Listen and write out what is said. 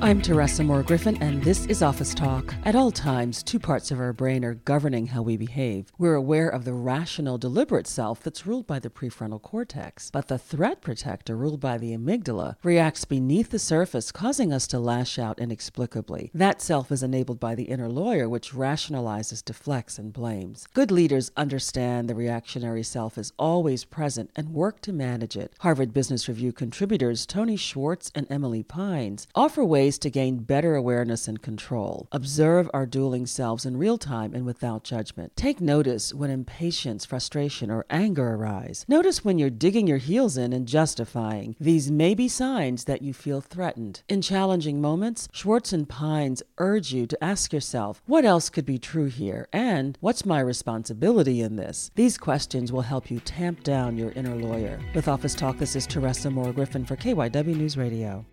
I'm Teresa Moore Griffin, and this is Office Talk. At all times, two parts of our brain are governing how we behave. We're aware of the rational, deliberate self that's ruled by the prefrontal cortex, but the threat protector, ruled by the amygdala, reacts beneath the surface, causing us to lash out inexplicably. That self is enabled by the inner lawyer, which rationalizes, deflects, and blames. Good leaders understand the reactionary self is always present and work to manage it. Harvard Business Review contributors Tony Schwartz and Emily Pines offer ways ways to gain better awareness and control. Observe our dueling selves in real time and without judgment. Take notice when impatience, frustration, or anger arise. Notice when you're digging your heels in and justifying. These may be signs that you feel threatened. In challenging moments, Schwartz and Pines urge you to ask yourself, what else could be true here? And what's my responsibility in this? These questions will help you tamp down your inner lawyer. With Office Talk, this is Teresa Moore Griffin for KYW News Radio.